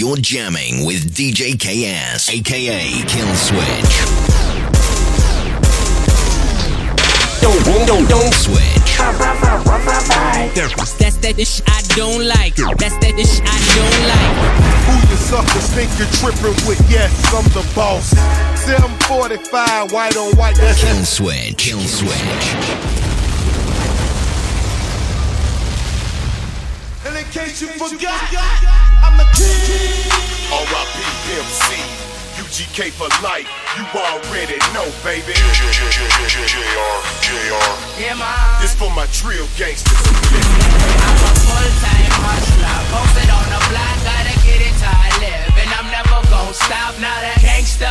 You're jamming with DJ KS, aka Kill Switch. Don't, don't, don't, don't switch. That's that dish I don't like. That's that dish I don't like. Who you suckers think you're tripping with? Yes, I'm the boss. 745, white on white. That's Kill Switch. Kill Switch. And in case you forgot, I'm the king. R.I.P. Pimp C. UGK for life. You already know, baby. Yeah, man. This for my drill gangsters. I'm a full-time hustler, posted on the block, gotta get it till I live, and I'm never gonna stop. Now that gangsta,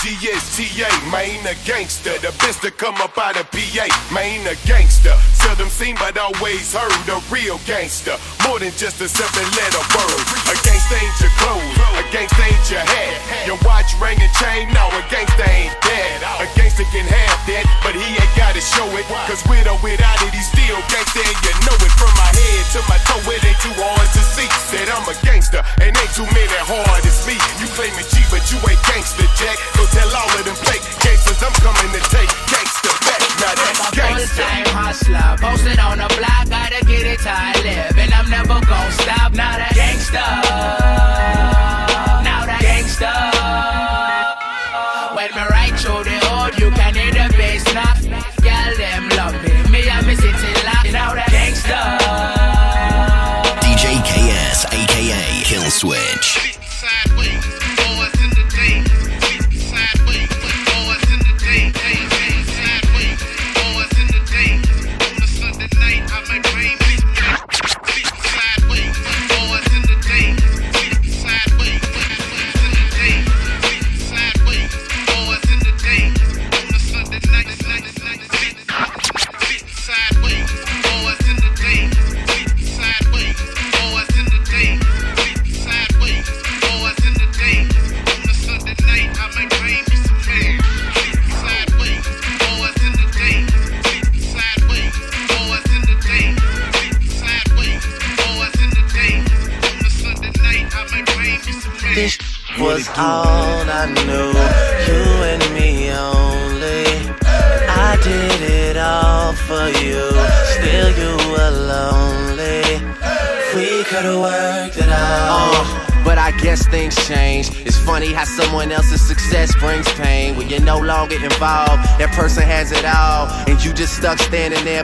G-A-N-G-S-T-A. Man, a gangster. The best to come up out of PA. Man, a gangster. Seldom seen, but always heard. A real gangster. More than just a seven letter word. A gangster ain't your clothes. A gangster ain't your hat. Your watch, ring, and chain. No, a gangster ain't that. A gangster can have that, but he ain't gotta show it. Cause with or without it, he's still gangster. And you know it from my head to my toe. It ain't too hard to see that I'm a gangster. And ain't too many hard as me. You claim it G, but you ain't gangster, Jack. So tell all of them fake gangsters I'm coming to take gangster back. Now that's a gangster. full-time hustler, posted on the block, gotta get it till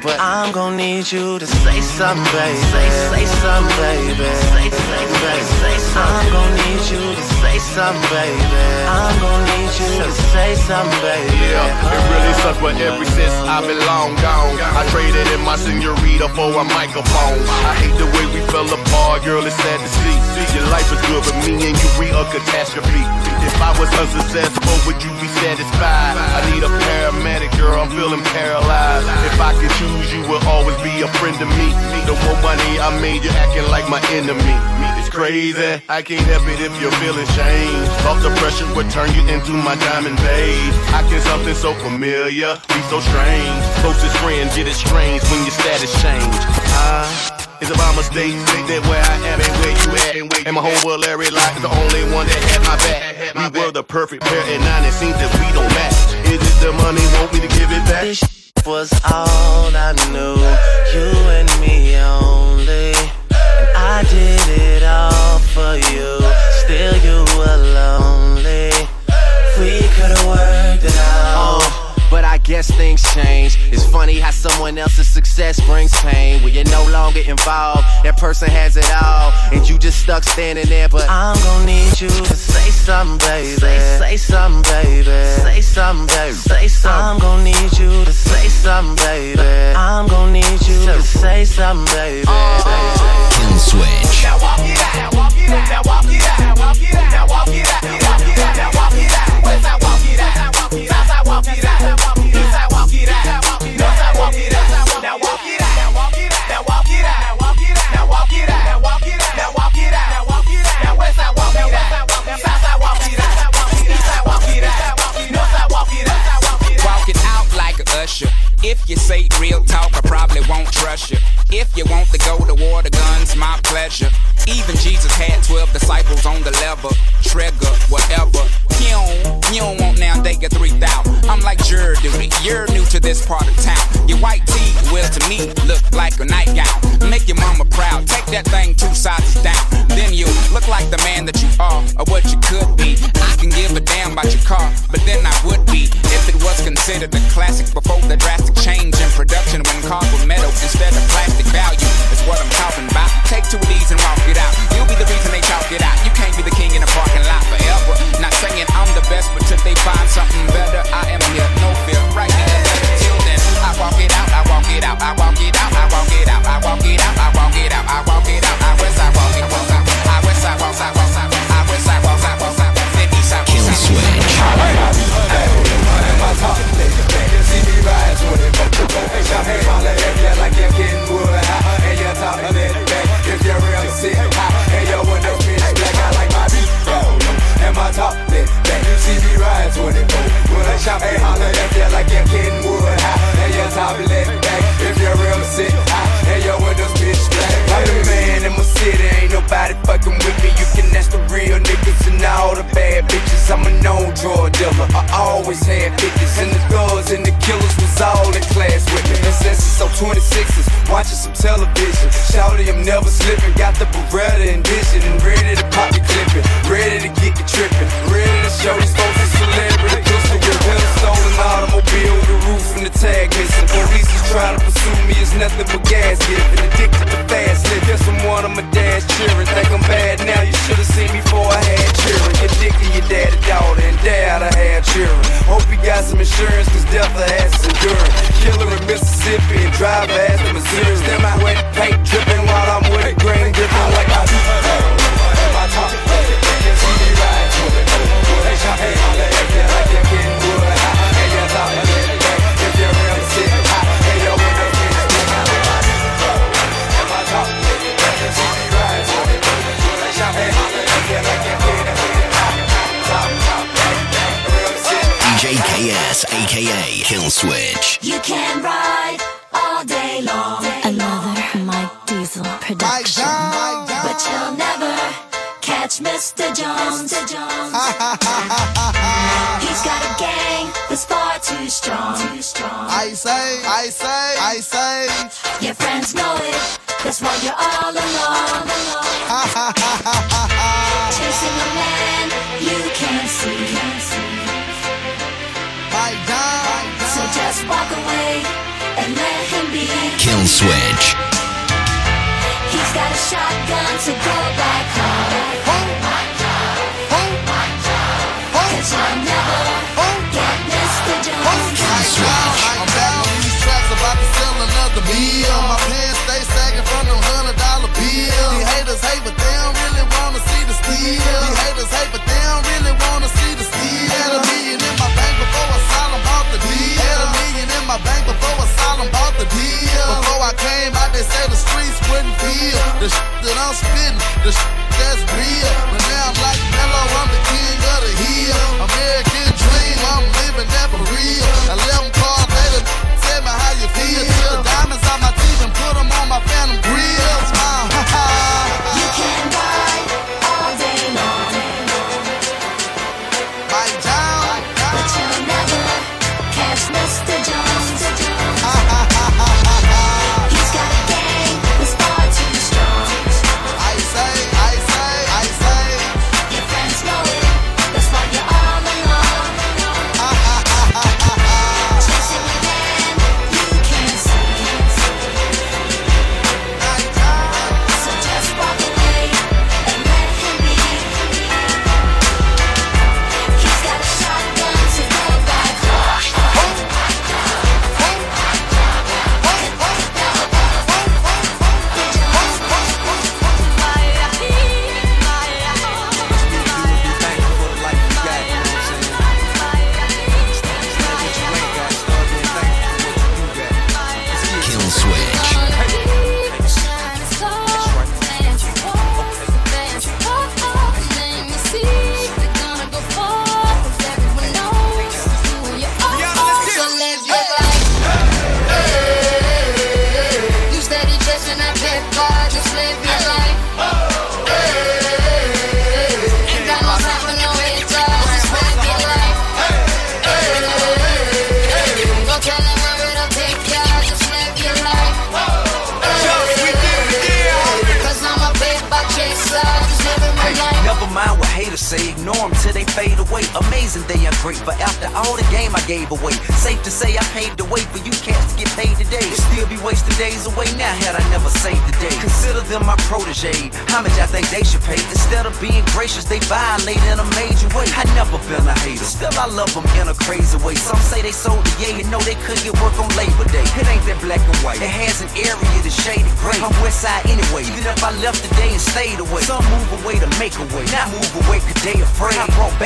there. But I'm gonna need you to say something, baby. Say, say something, baby. Say, say, say, say something. I'm gonna need you to say something, baby. I'm gonna need you to say something, baby. Yeah, it really sucks, but ever since I've been long gone, I traded in my senorita for a microphone. I hate the way we fell apart, girl. It's sad to see. Your life is good, but me and you, we a catastrophe. If I was unsuccessful, would you be satisfied? I need a paramedic, girl. I'm feeling paralyzed. If I could choose, you would always be a friend to me. The more money I made, you acting like my enemy. It's crazy. I can't help it if you're feeling shame. Thought the pressure would turn you into my diamond babe. I can something so familiar be so strange? Closest friend get it strange when your status change. Ah. It's about mistake, that where I am and where you at. And my whole world Larry Lock is the only one that had my back. We were the perfect pair, and now it seems that we don't match. Is it the money? Want me to give it back? This was all I knew. You and me only. And I did it all for you. Still, you were lonely. We could've worked it out. Uh, but I guess things change. It's funny how someone else's success brings pain. When you're no longer involved, that person has it all, and you just stuck standing there. But I'm gonna need you to say something, baby. Say, say something, baby. Say something, baby. Say something. I'm gonna need you to say something, baby. I'm gonna need you to say something, baby. Kill Switch. Now walk it out, now walk it out, now walk it out, now walk it out, now walk it out, now walk it out, now walk it out. Where's that walk it out? If you say real talk, I probably won't trust you. If you want to go to war, the gun's my pleasure. Even Jesus had 12 disciples on the lever, trigger, whatever. You're new to this part of town. Your white tee will to me look like a nightgown. Make your mama proud. Take that thing two sizes down. Then you look like the man that you are or what you could be. I can give a damn about your car, but then I would be if it was considered a classic before the drastic change in production when cardboard metal instead of plastic value. Is what I'm talking about. Take two of these and walk it out. You'll be the reason they chalk it out. You can't be the king in the parking lot forever. Not saying I'm the best, but till they find something always had pickets, and the thugs and the killers was all in class with me. Ancestors on 26s, watching some television. Shouting, I'm never slipping. Got the Beretta and and ready to pop. that I'm spitting. The fade away. Amazing they are great, but after all the game I gave away, safe to say I paved the way for you cats to get paid today. Still be wasting days away now had I never saved the day. Consider them my protege, how much I think they should pay. Instead of being gracious, they violate in a major way. I never been a hater, still I love them in a crazy way. Some say they sold the yay and know they could get work on Labor Day. It ain't that black and white, it has an area that's shaded gray. I'm west side anyway, even if I left today and stayed away. Some move away to make a way, not move away cause they afraid. I brought back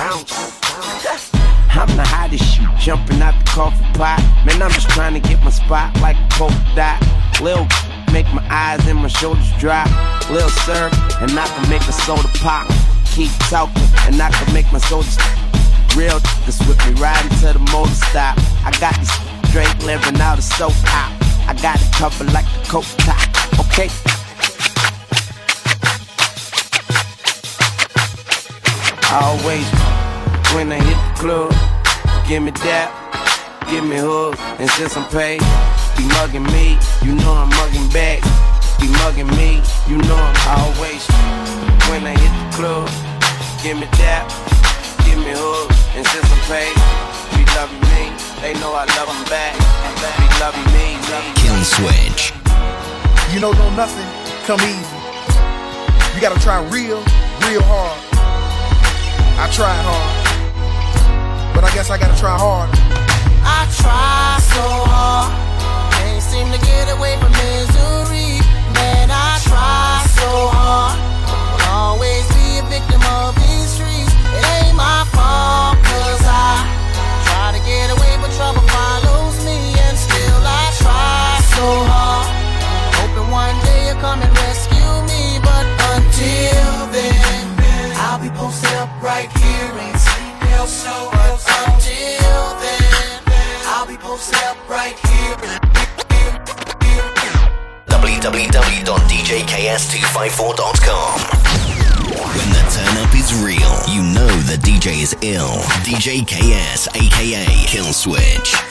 Bounce. I'm the hottest shoot, jumping out the coffee pot. Man, I'm just trying to get my spot like a polka dot. Lil make my eyes and my shoulders drop. Lil serve, and I can make a soda pop. Keep talking, and I can make my soldiers real niggas with me riding to the motor stop. I got this straight living out of soap out. I got it covered like the coat top. Okay. Always when I hit the club, give me that, give me hook, and since I'm paid, be mugging me, you know I'm mugging back. Be mugging me, you know I'm always when I hit the club, give me that, give me hook, and since I'm paid, be loving me, they know I love them back. Be loving me, loving Kill switch. You know, don't nothing come easy. You gotta try real, real hard. I tried hard, but I guess I gotta try harder. I try so hard, can't seem to get away from misery. Man, I try so hard, will always be a victim of these streets. It ain't my fault, cause I try to get away, but trouble follows me, and still I try so hard. Hoping one day you'll come and rescue me, but until then, I'll be posted up right here, ain't seen else so. Right here. on DJKS254.com. When the turn up is real, you know the DJ is ill. DJ KS, aka Kill Switch.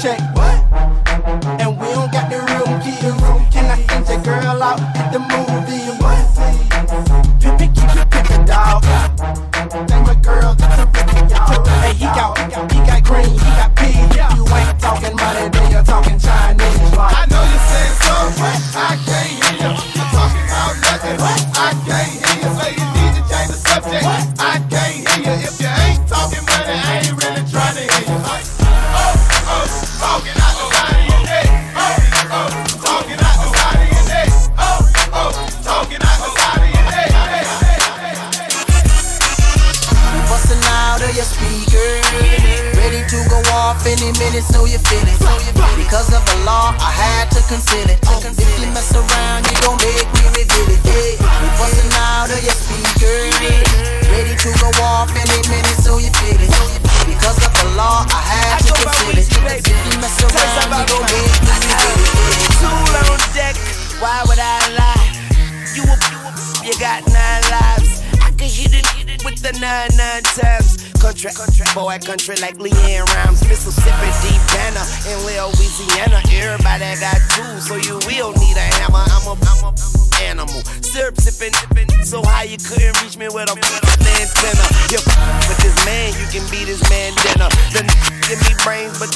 Check.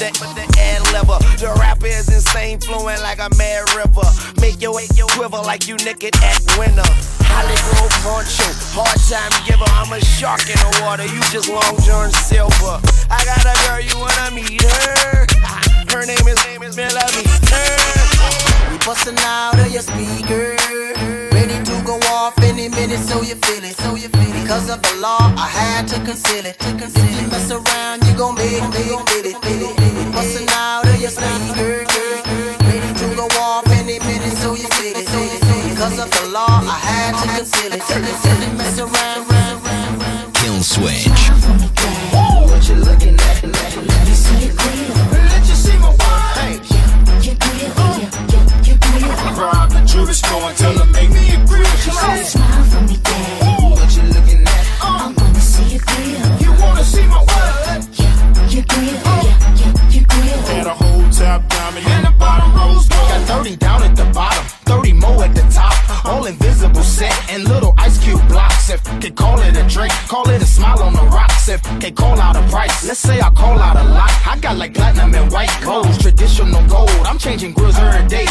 Brains, but that, the ad level. The rapper is insane, flowing like a mad river. Make your, make your quiver like you naked at winter. Hollywood poncho, hard time giver. I'm a shark in the water, you just long John Silver. I got a girl, you wanna meet her? Her name is name is Melanie. We bustin' out of your speaker. Ready to go off any minute, so you feel it. So you feel it. Because of the law, I had to conceal it. If you mess around, you gon' make me feel it. Feel it. We bustin' out of your speaker. Ready to go off any minute, so you feel it. Because of the law, I had to conceal it. If you mess around, round, round, round. Kill Switch. What you looking at? Rob the store and tell her make me a grill. She said, Smile for me, daddy. What you looking at? I wanna see you grill. You wanna see my what? Yeah, you grill. Oh. Yeah, yeah, you grill. Had a whole top diamond and the bottom rose gold. Got 30 down at the bottom, 30 more at the top. All invisible set and little ice cube blocks. If they call it a drink, call it a smile on the rocks. If they call out a price, let's say I call out a lot. I got like platinum and white golds, traditional gold. I'm changing grills every day.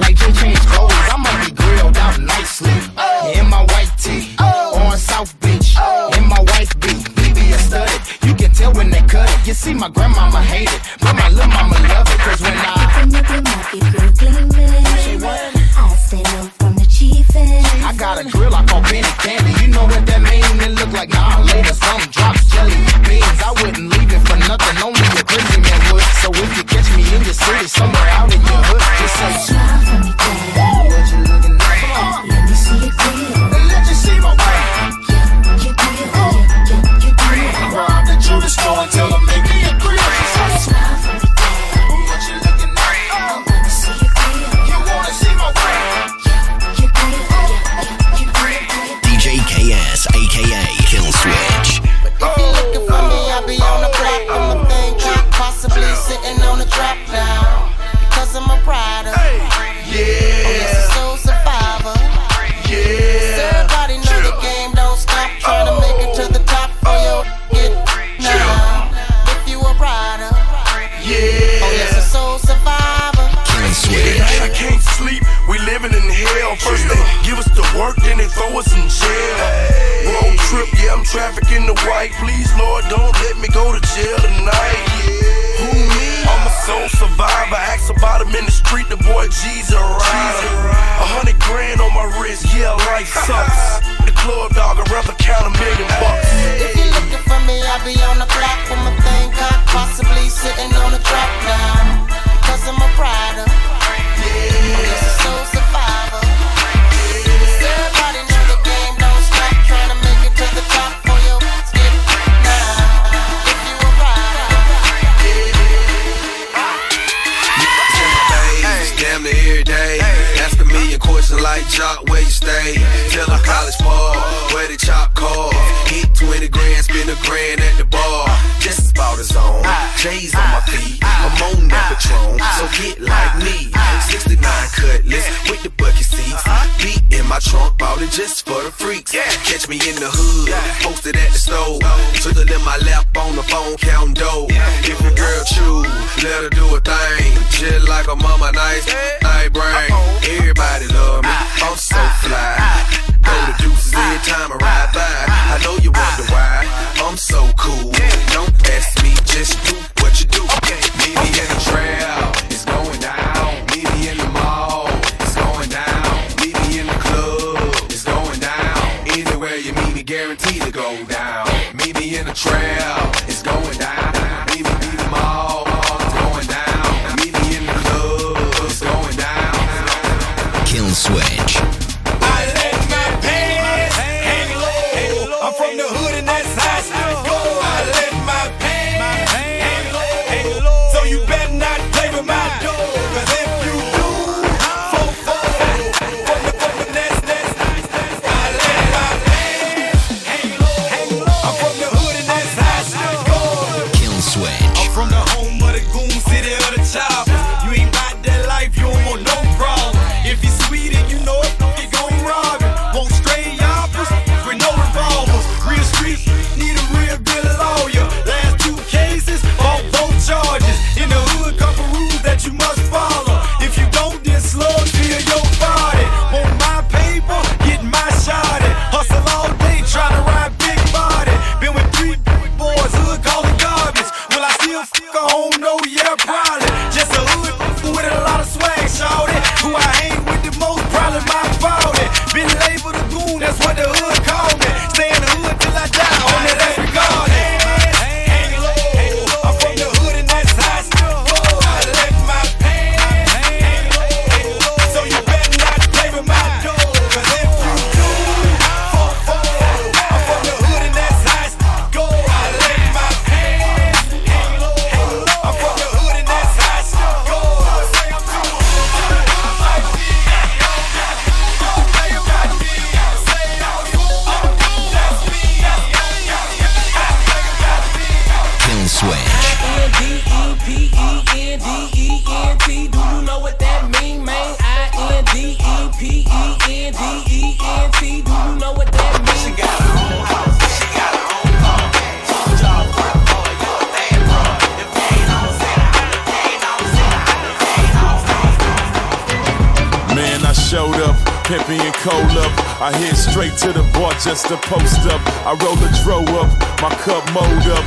Like Jay changed clothes, I'ma be grilled out nicely. In my white tee, on South Beach, in my white beat, BB studded. You can tell when they cut it. You see, my grandmama hate it, but my little mama love it. Cause when I up your mouth, you gleaming. I got a grill, I call Benny Candy. You know what that mean? It look like nah, later some drops jelly. spend a grand at the bar. Just about as on. J's on my feet. I'm on that patron. So get like me. 69 cutlass with the bucket seats. Beat in my trunk, bought it just for the freaks. Catch me in the hood, posted at the store. Twiddle in my lap on the phone, count dough. If your girl choose, let her do a thing. Just like a mama, nice, I brain. Everybody love me. I'm so fly. Throw the deuces every time I ride by. I know you wonder why I'm so cool. Don't ask me, just do what you do. Meet me in the trap. just a post up. I roll a dro up, my cup mold up.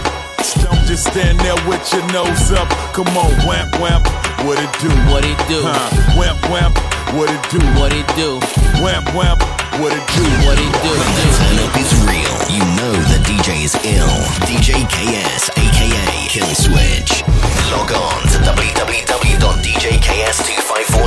Don't just stand there with your nose up. Come on, wamp wamp, what it do? What it do? Huh. Wamp wamp, what it do? What it do? Wamp wamp, what it do? What it do? When the turn up is real, you know the DJ is ill. DJ KS, aka Kill Switch. Log on to www.djks254.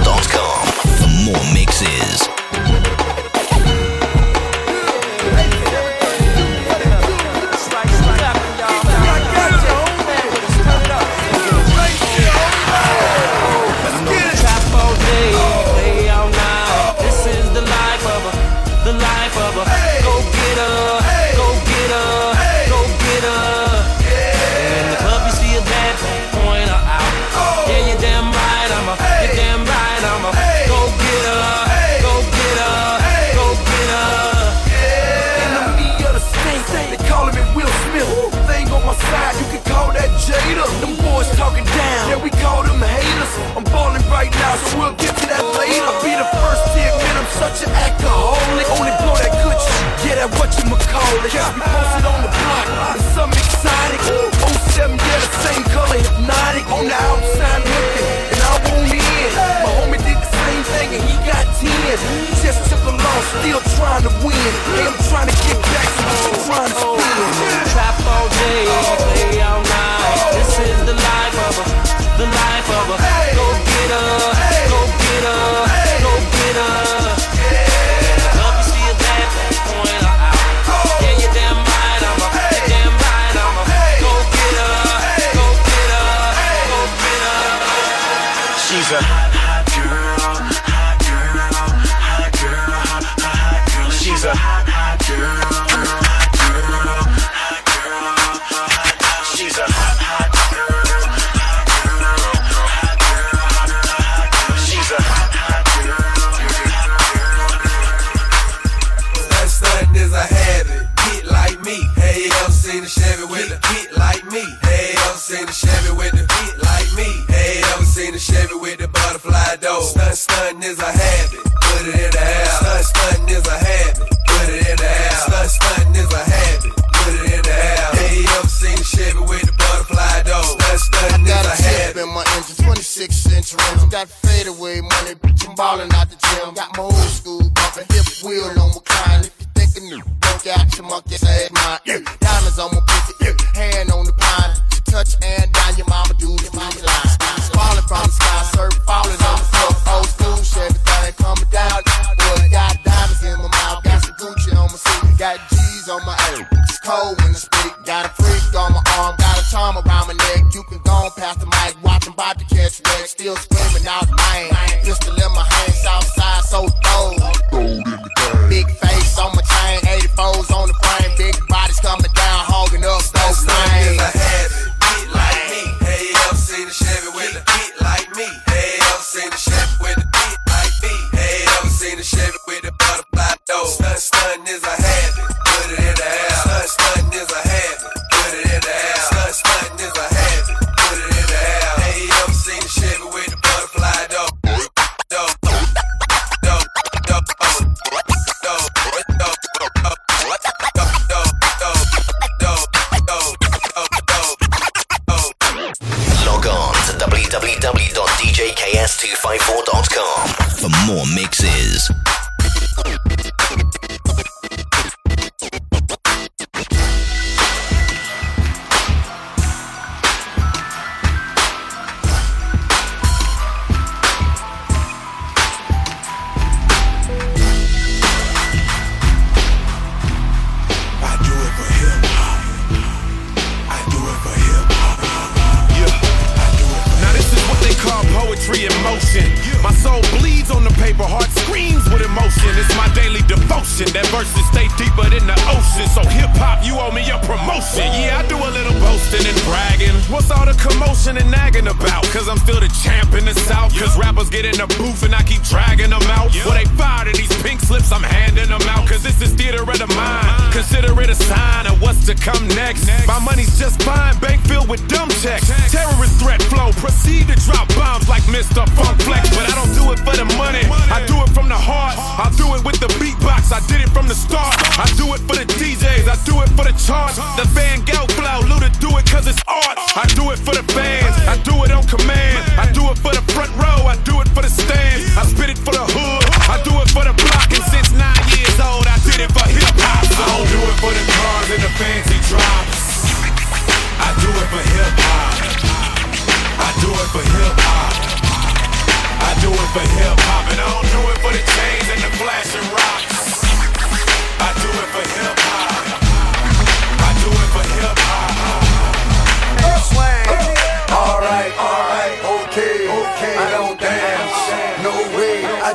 254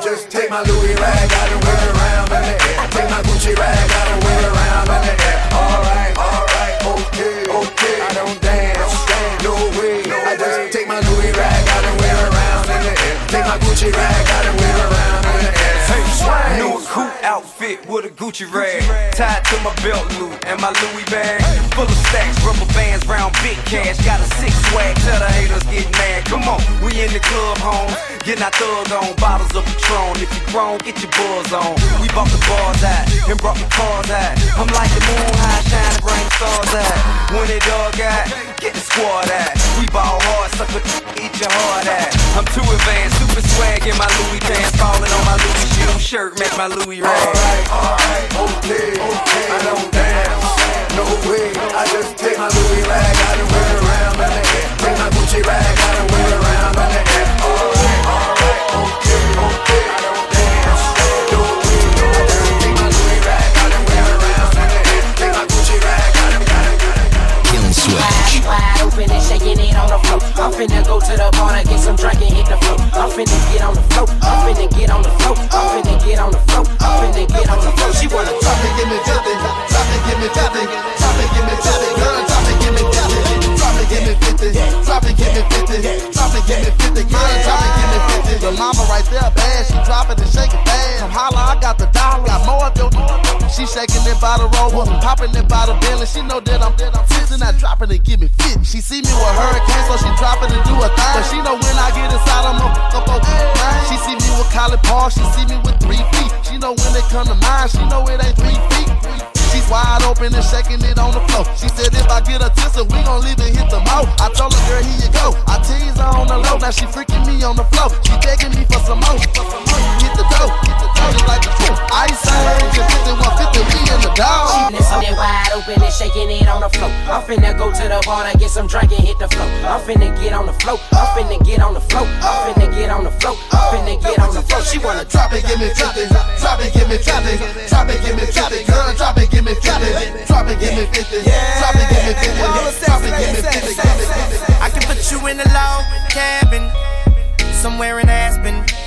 just take my Louis rag out and it around in the air. Take my Gucci rag out and it around in the air. Alright, alright, okay, okay. I don't dance, no way. I just take my Louis rag out and it around in the air. Take my Gucci rag. Outfit with a Gucci rag. Tied to my belt loop and my Louis bag. Full of stacks, rubber bands, round big cash. Got a six swag, tell the haters get mad. Come on, we in the club, home. Getting our thug on, bottles of Patron. If you grown, get your buzz on. We bought the bars out and brought the cars out. I'm like the moon high, shining, bright stars out. When it dog out, get the squad out. We ball hard, sucker, eat your heart out. I'm too advanced, super swag in my Louis pants, falling on my Louis shoe shirt, make my Louis rag. Alright, alright, okay, okay. I don't dance, no way. I just take my Louis rag, I done wear around in the air. My Gucci rag, I done wear around in the. And shaking it on the floor. I'm finna go to the bar and get some drink and hit the floor. I'm finna get on the floor. I'm finna get on the floor. I'm finna get on the floor. I'm finna get on the floor. She wanna Drop it, give me fifty. Drop it, give me fifty. Drop it, give me fifty. Girl, drop it, give me fifty. Drop it, give me fifty. Drop it, give me fifty. Drop it, give me fifty. Girl, drop it, give me fifty. The mama right there, bad. She drop it and shake it fast. Come holla, I got the She shaking it by the rover, popping it by the belly. She know that I'm that I'm fixing. I drop it and give me fit. She see me with hurricane, so she drop it and do a thing. But she know when I get inside, I'm up, up, up. She see me with Collie Park, she see me with three feet. She know when they come to mine, she know it ain't three feet. She's wide open and shaking it on the floor. She said if I get a tissue, we gon' leave and hit the mo. I told her, girl, here you go. I tease her on the low, now she freaking me on the floor. She begging me for some more. Hit the dough, hit the dough, just like the truth. Ice age, just 5150, we in the dog. Listen, they wide open and shaking it on the floor. I'm finna go to the bar and get some drink and hit the floor. I'm finna get on the floor. I'm finna get on the floor. I'm finna get on the floor. I'm finna get on the floor. She wanna Drop it, give me 50. Drop it, give me 50. Drop it, give me 50. Girl, drop it, give me 50. Drop it, give me 50. Drop it, give me 50. Drop it, give me 50. Give me 50. I can put you in a log cabin, somewhere in Aspen.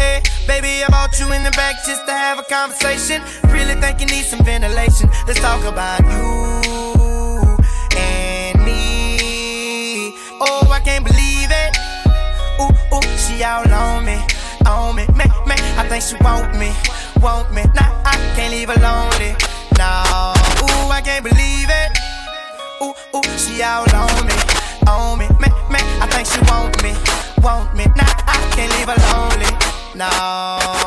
Hey, baby, I brought you in the back just to have a conversation. Really think you need some ventilation. Let's talk about you and me. Oh, I can't believe it. Ooh, ooh, she all on me, on me. Man, man, I think she want me, want me. Nah, I can't lonely.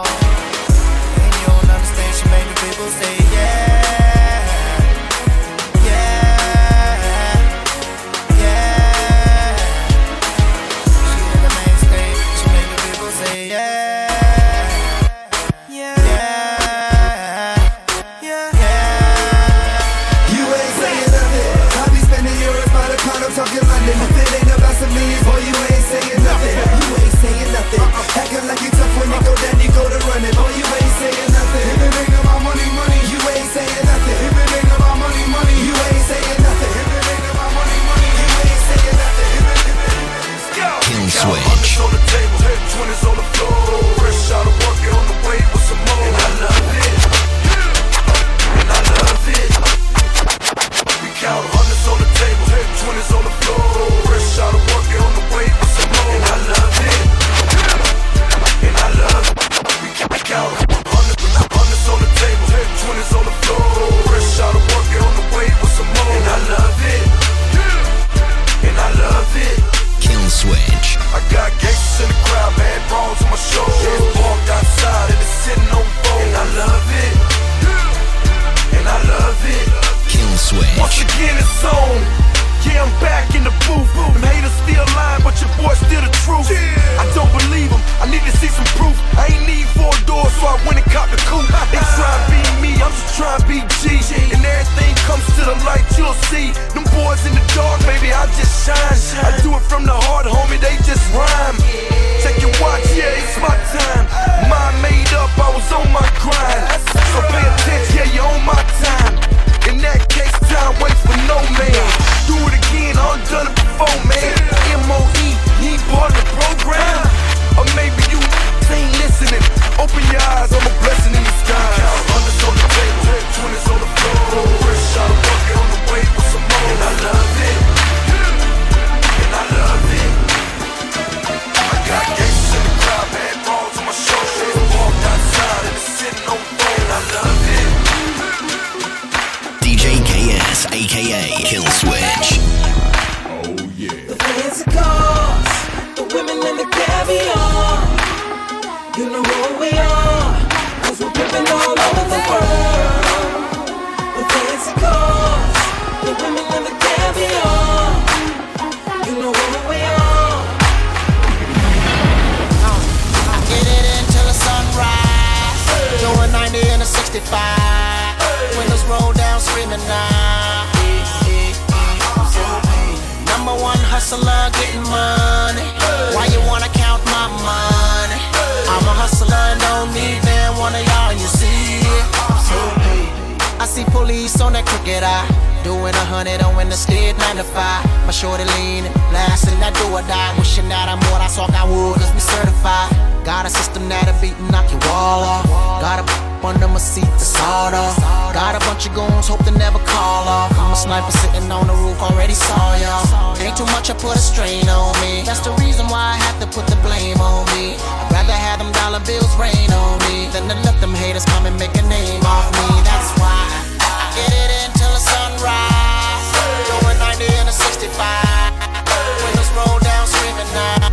Got a system that'll beat and knock your wall off. Got a under my seat to sawed off. Got a bunch of goons, hope to never call off. I'm a sniper sitting on the roof, already saw y'all. Ain't too much, I put a strain on me. That's the reason why I have to put the blame on me. I'd rather have them dollar bills rain on me than to let them haters come and make a name off me. That's why I get it until the sunrise. Going 90 in a 65. Windows roll down, screaming now.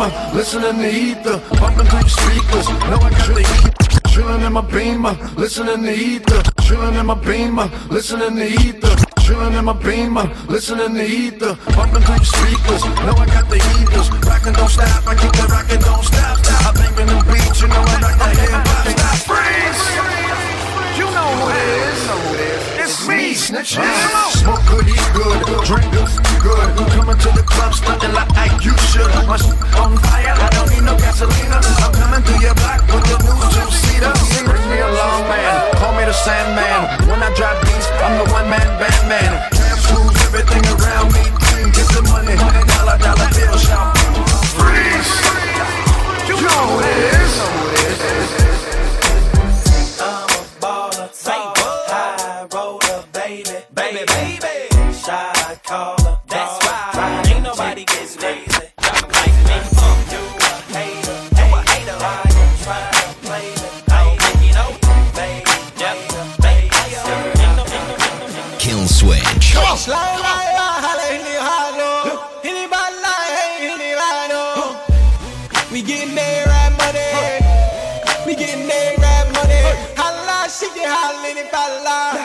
in beamer, listening to ether, bumping through speakers. Know I got the heat. Chillin' in my beamer, listening to ether. Chillin' in my beamer, listening to ether. Chillin' in my beamer, listening to ether, bumping through speakers. Know I got the heaters, rockin' don't stop. I keep the rockin' don't stop. I think in the beach, you know I like the hip. Stop, freeze! You know who it is. It's me, snitches. Smoke good, eat good, drink good, good. Coming to the club, stunting like I you should. My on fire, I don't need no gasolina. I'm coming through your block with the new two-seater. Bring me along, man. Call me the Sandman. When I drop beats, I'm the one-man band man. Trap schools, everything around me. Get the money, dollar, dollar bill shop. Freeze! You know who it is. High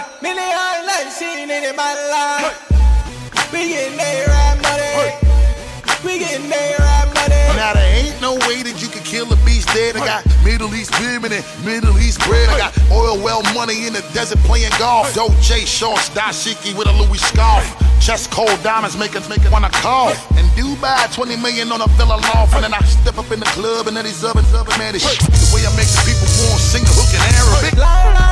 holla, she in the bala. We getting that rap money. We getting that rap money. Now there ain't no way that you can kill a beast dead. I got Middle East women and Middle East bread. I got oil well money in the desert playing golf. Dolce shorts, dashiki with a Louis scarf. Chest cold diamonds make it make it wanna call. And Dubai, 20 million on a villa loft. And then I step up in the club and then these other other man, this shit. The way I make the people want sing the hook in Arabic.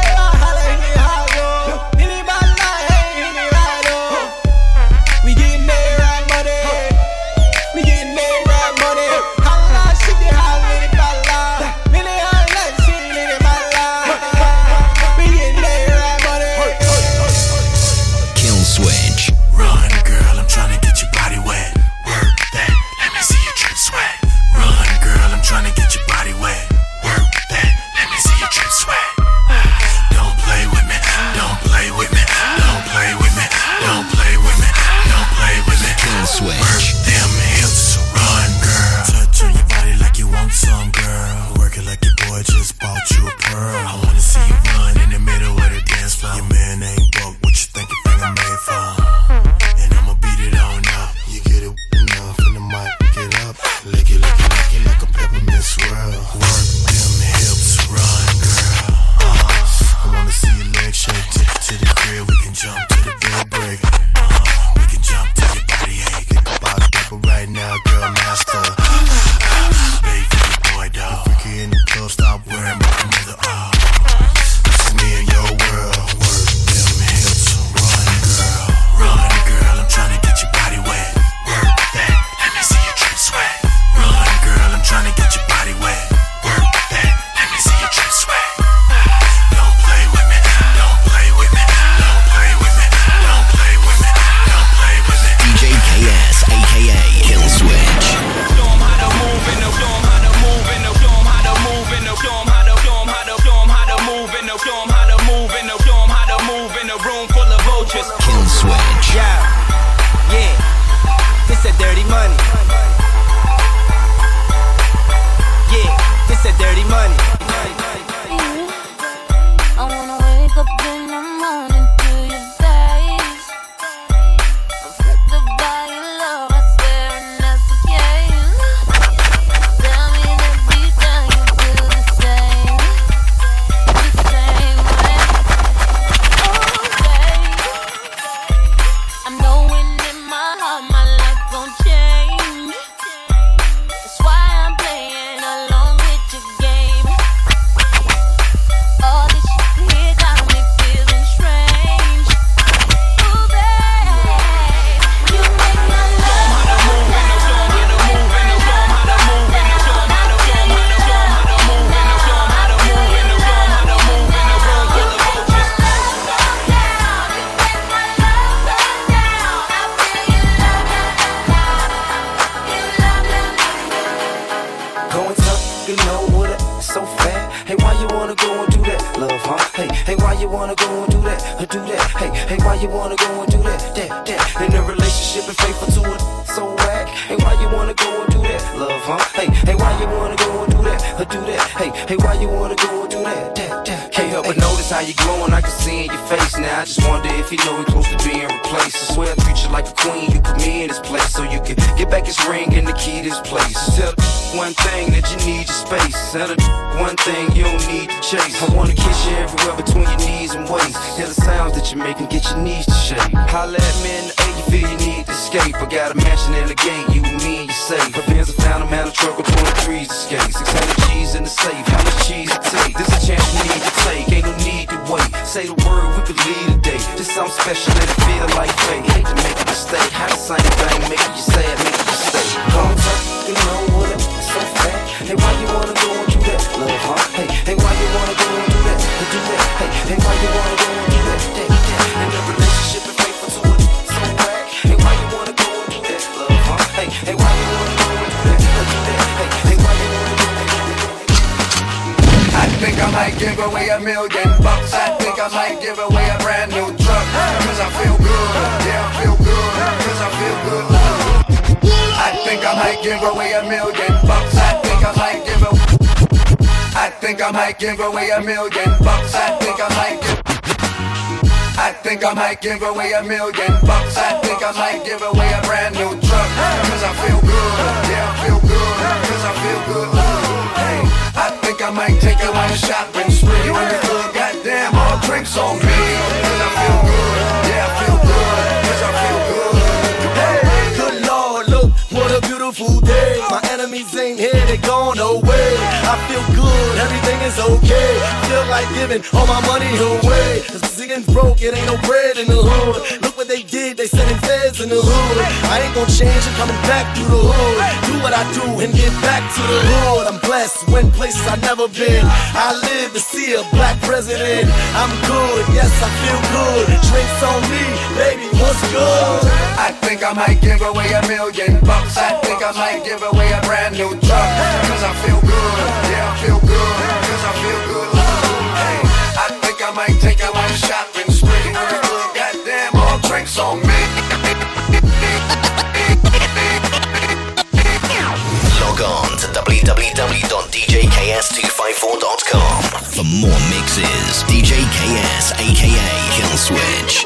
Can't help but notice how you're glowing, I can see in your face now. I just wonder if you know we close to being replaced. I swear I treat you like a queen, you put me in this place so you can get back his ring and the key to this place. Tell one thing that you need your space. Tell one thing you don't need to chase. I wanna kiss you everywhere between your knees and waist. Hear the sounds that you make and get your knees to shake. Holla at me in the A, you feel you need to escape. I got a mansion in the gate, you and me you safe. But Benz, I found a man a truck with 23s to skate. 600 G's in the safe, how much cheese it take? This a chance you need to take, ain't no need to wait. Say the word, we could lead a day. Just something special, let it feel like fate. Hate to make a mistake, how the same thing making you sad, making you stay. Come up, you know what. Hey, why you wanna go and do that, love, huh? Hey, hey, why you wanna go and do that, and do that? Hey, hey, why you wanna go and do that, that, that? In a relationship and faithful to it, so whack. Hey, why you wanna go and do that, love, huh? Hey, hey, why you wanna go and do that, and do that? Hey, hey, why you wanna go and do that? I think I might give away a million bucks. I think I might give away a brand new truck. Cause I feel good. Yeah, I feel good. Cause I feel good. I think I might give away a million bucks. I think I might give away. I think I might give away a million bucks. I think I might give. I think I might give away a million bucks. I think I might give away a brand new truck. Cause I feel good. Yeah, I feel good. Cause I feel good. Hey, I think I might take you on a shopping spree. When the club, goddamn, all drinks on me. Beautiful day. My enemies ain't here, they gone away. I feel good, everything is okay. Feel like giving all my money away. Cause singing broke, it ain't no bread in the hood. Look what they did, they sending feds in the hood. I ain't gonna change, I'm coming back through the hood. Do what I do and get back to the hood. I'm blessed, went places I've never been. I live to see a black president. I'm good, yes, I feel good. Drinks on me, baby, what's good? I think I might give away a million bucks. I think I might give away a brand new truck. Cause I feel good. Yeah, I feel good. Cause I feel good. Hey, I think I might take you on shopping spree. Goddamn, all drinks on me. Log on to www.djks254.com for more mixes. DJ KS, aka Kill Switch.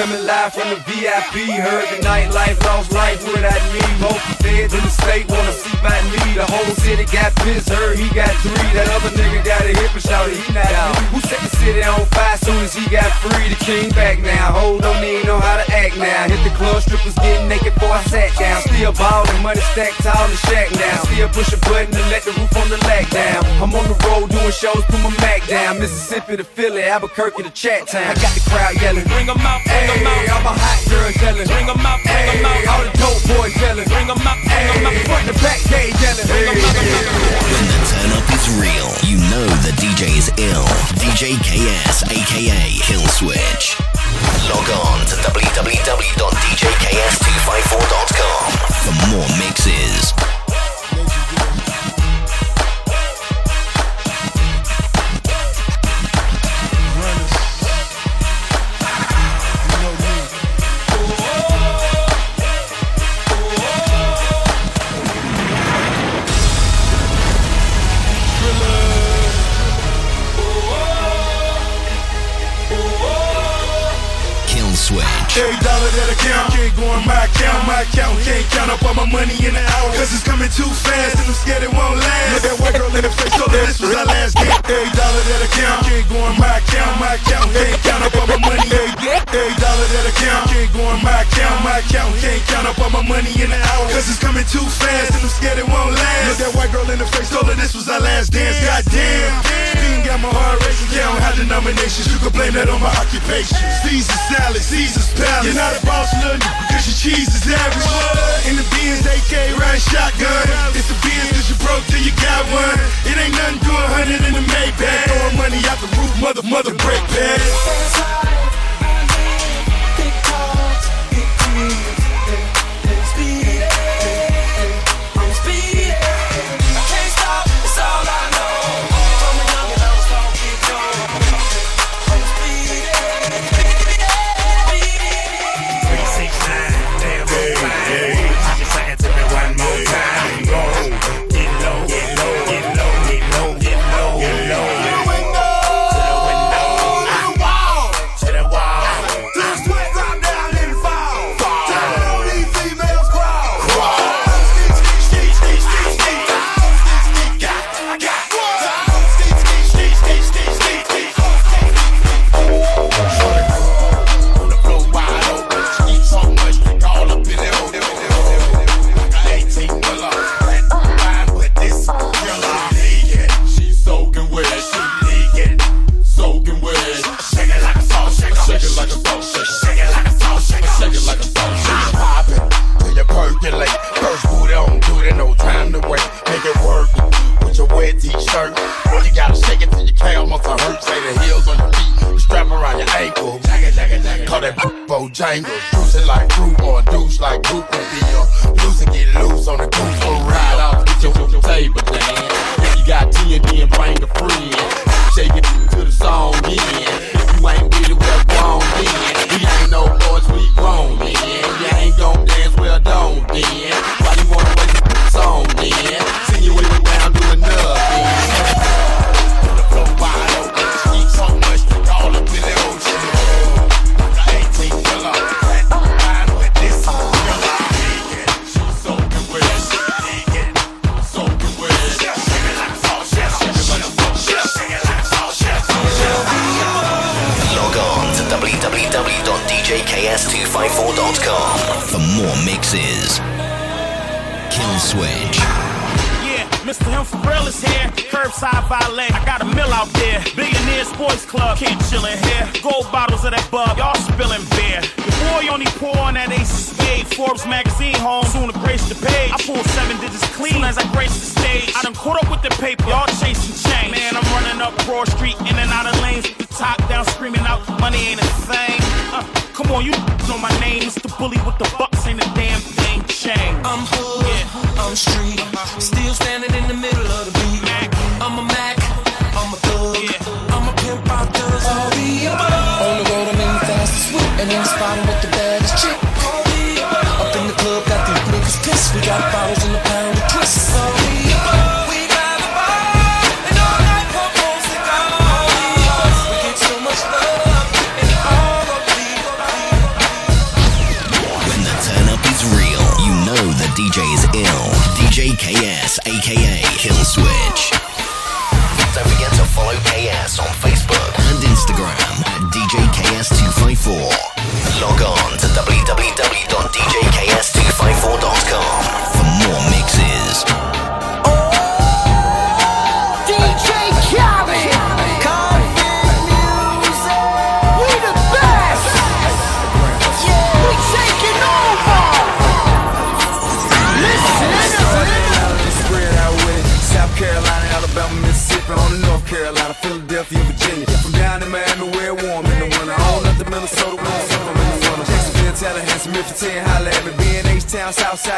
Coming live from the VIP. Heard the nightlife, lost life without me. Most feds in the state wanna see by me. The whole city got pissed, heard he got three. That other nigga got a hip and shouted he not out. Who set the city on fire soon as he got free? The king back now. Hold don't even know how to act now. Hit the club, strippers getting naked before I sat down. Still ballin', money stacked tall in the shack now. Still push a button to let the roof on the lack down. I'm on the road doing shows, put my Mac down. Mississippi to Philly, Albuquerque to Chat Town. I got the crowd yelling. Bring 'em out, bring 'em out. All my hot girls yelling. Bring 'em out, bring 'em out. All the dope boys yelling. Bring 'em out, bring 'em out. Front to back, they yelling. Bring 'em out, bring 'em out. When the turn up is real, you know the DJ is ill. DJ KS, aka Kill Switch. Log on to www.djks254.com for more mixes. Every dollar that I count can't go in my account. My account can't count up all my money in an hour. Cause it's coming too fast and I'm scared it won't last. Look at white girl in the face, told her this was our last game. Every dollar that I count can't go in my account. My account can't count up all my money. Every, dollar that I count can't go in my account. My account can't count up all my money in an hour. Cause it's coming too fast and I'm scared it won't last. Look at white girl in the face, told her this was our last dance. Goddamn. Speeding got my heart racing. Yeah, I don't have denominations. You can blame that on my occupation. Caesar salad, Caesar's palace. You're not a boss, little cause your cheese is average. In the Benz, AK riding shotgun. It's a cause you broke till you got one. It ain't nothing to a hundred in the Maybach. Throwing money out the roof, mother, mother, break bad.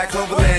Town, Southside, Cloverland,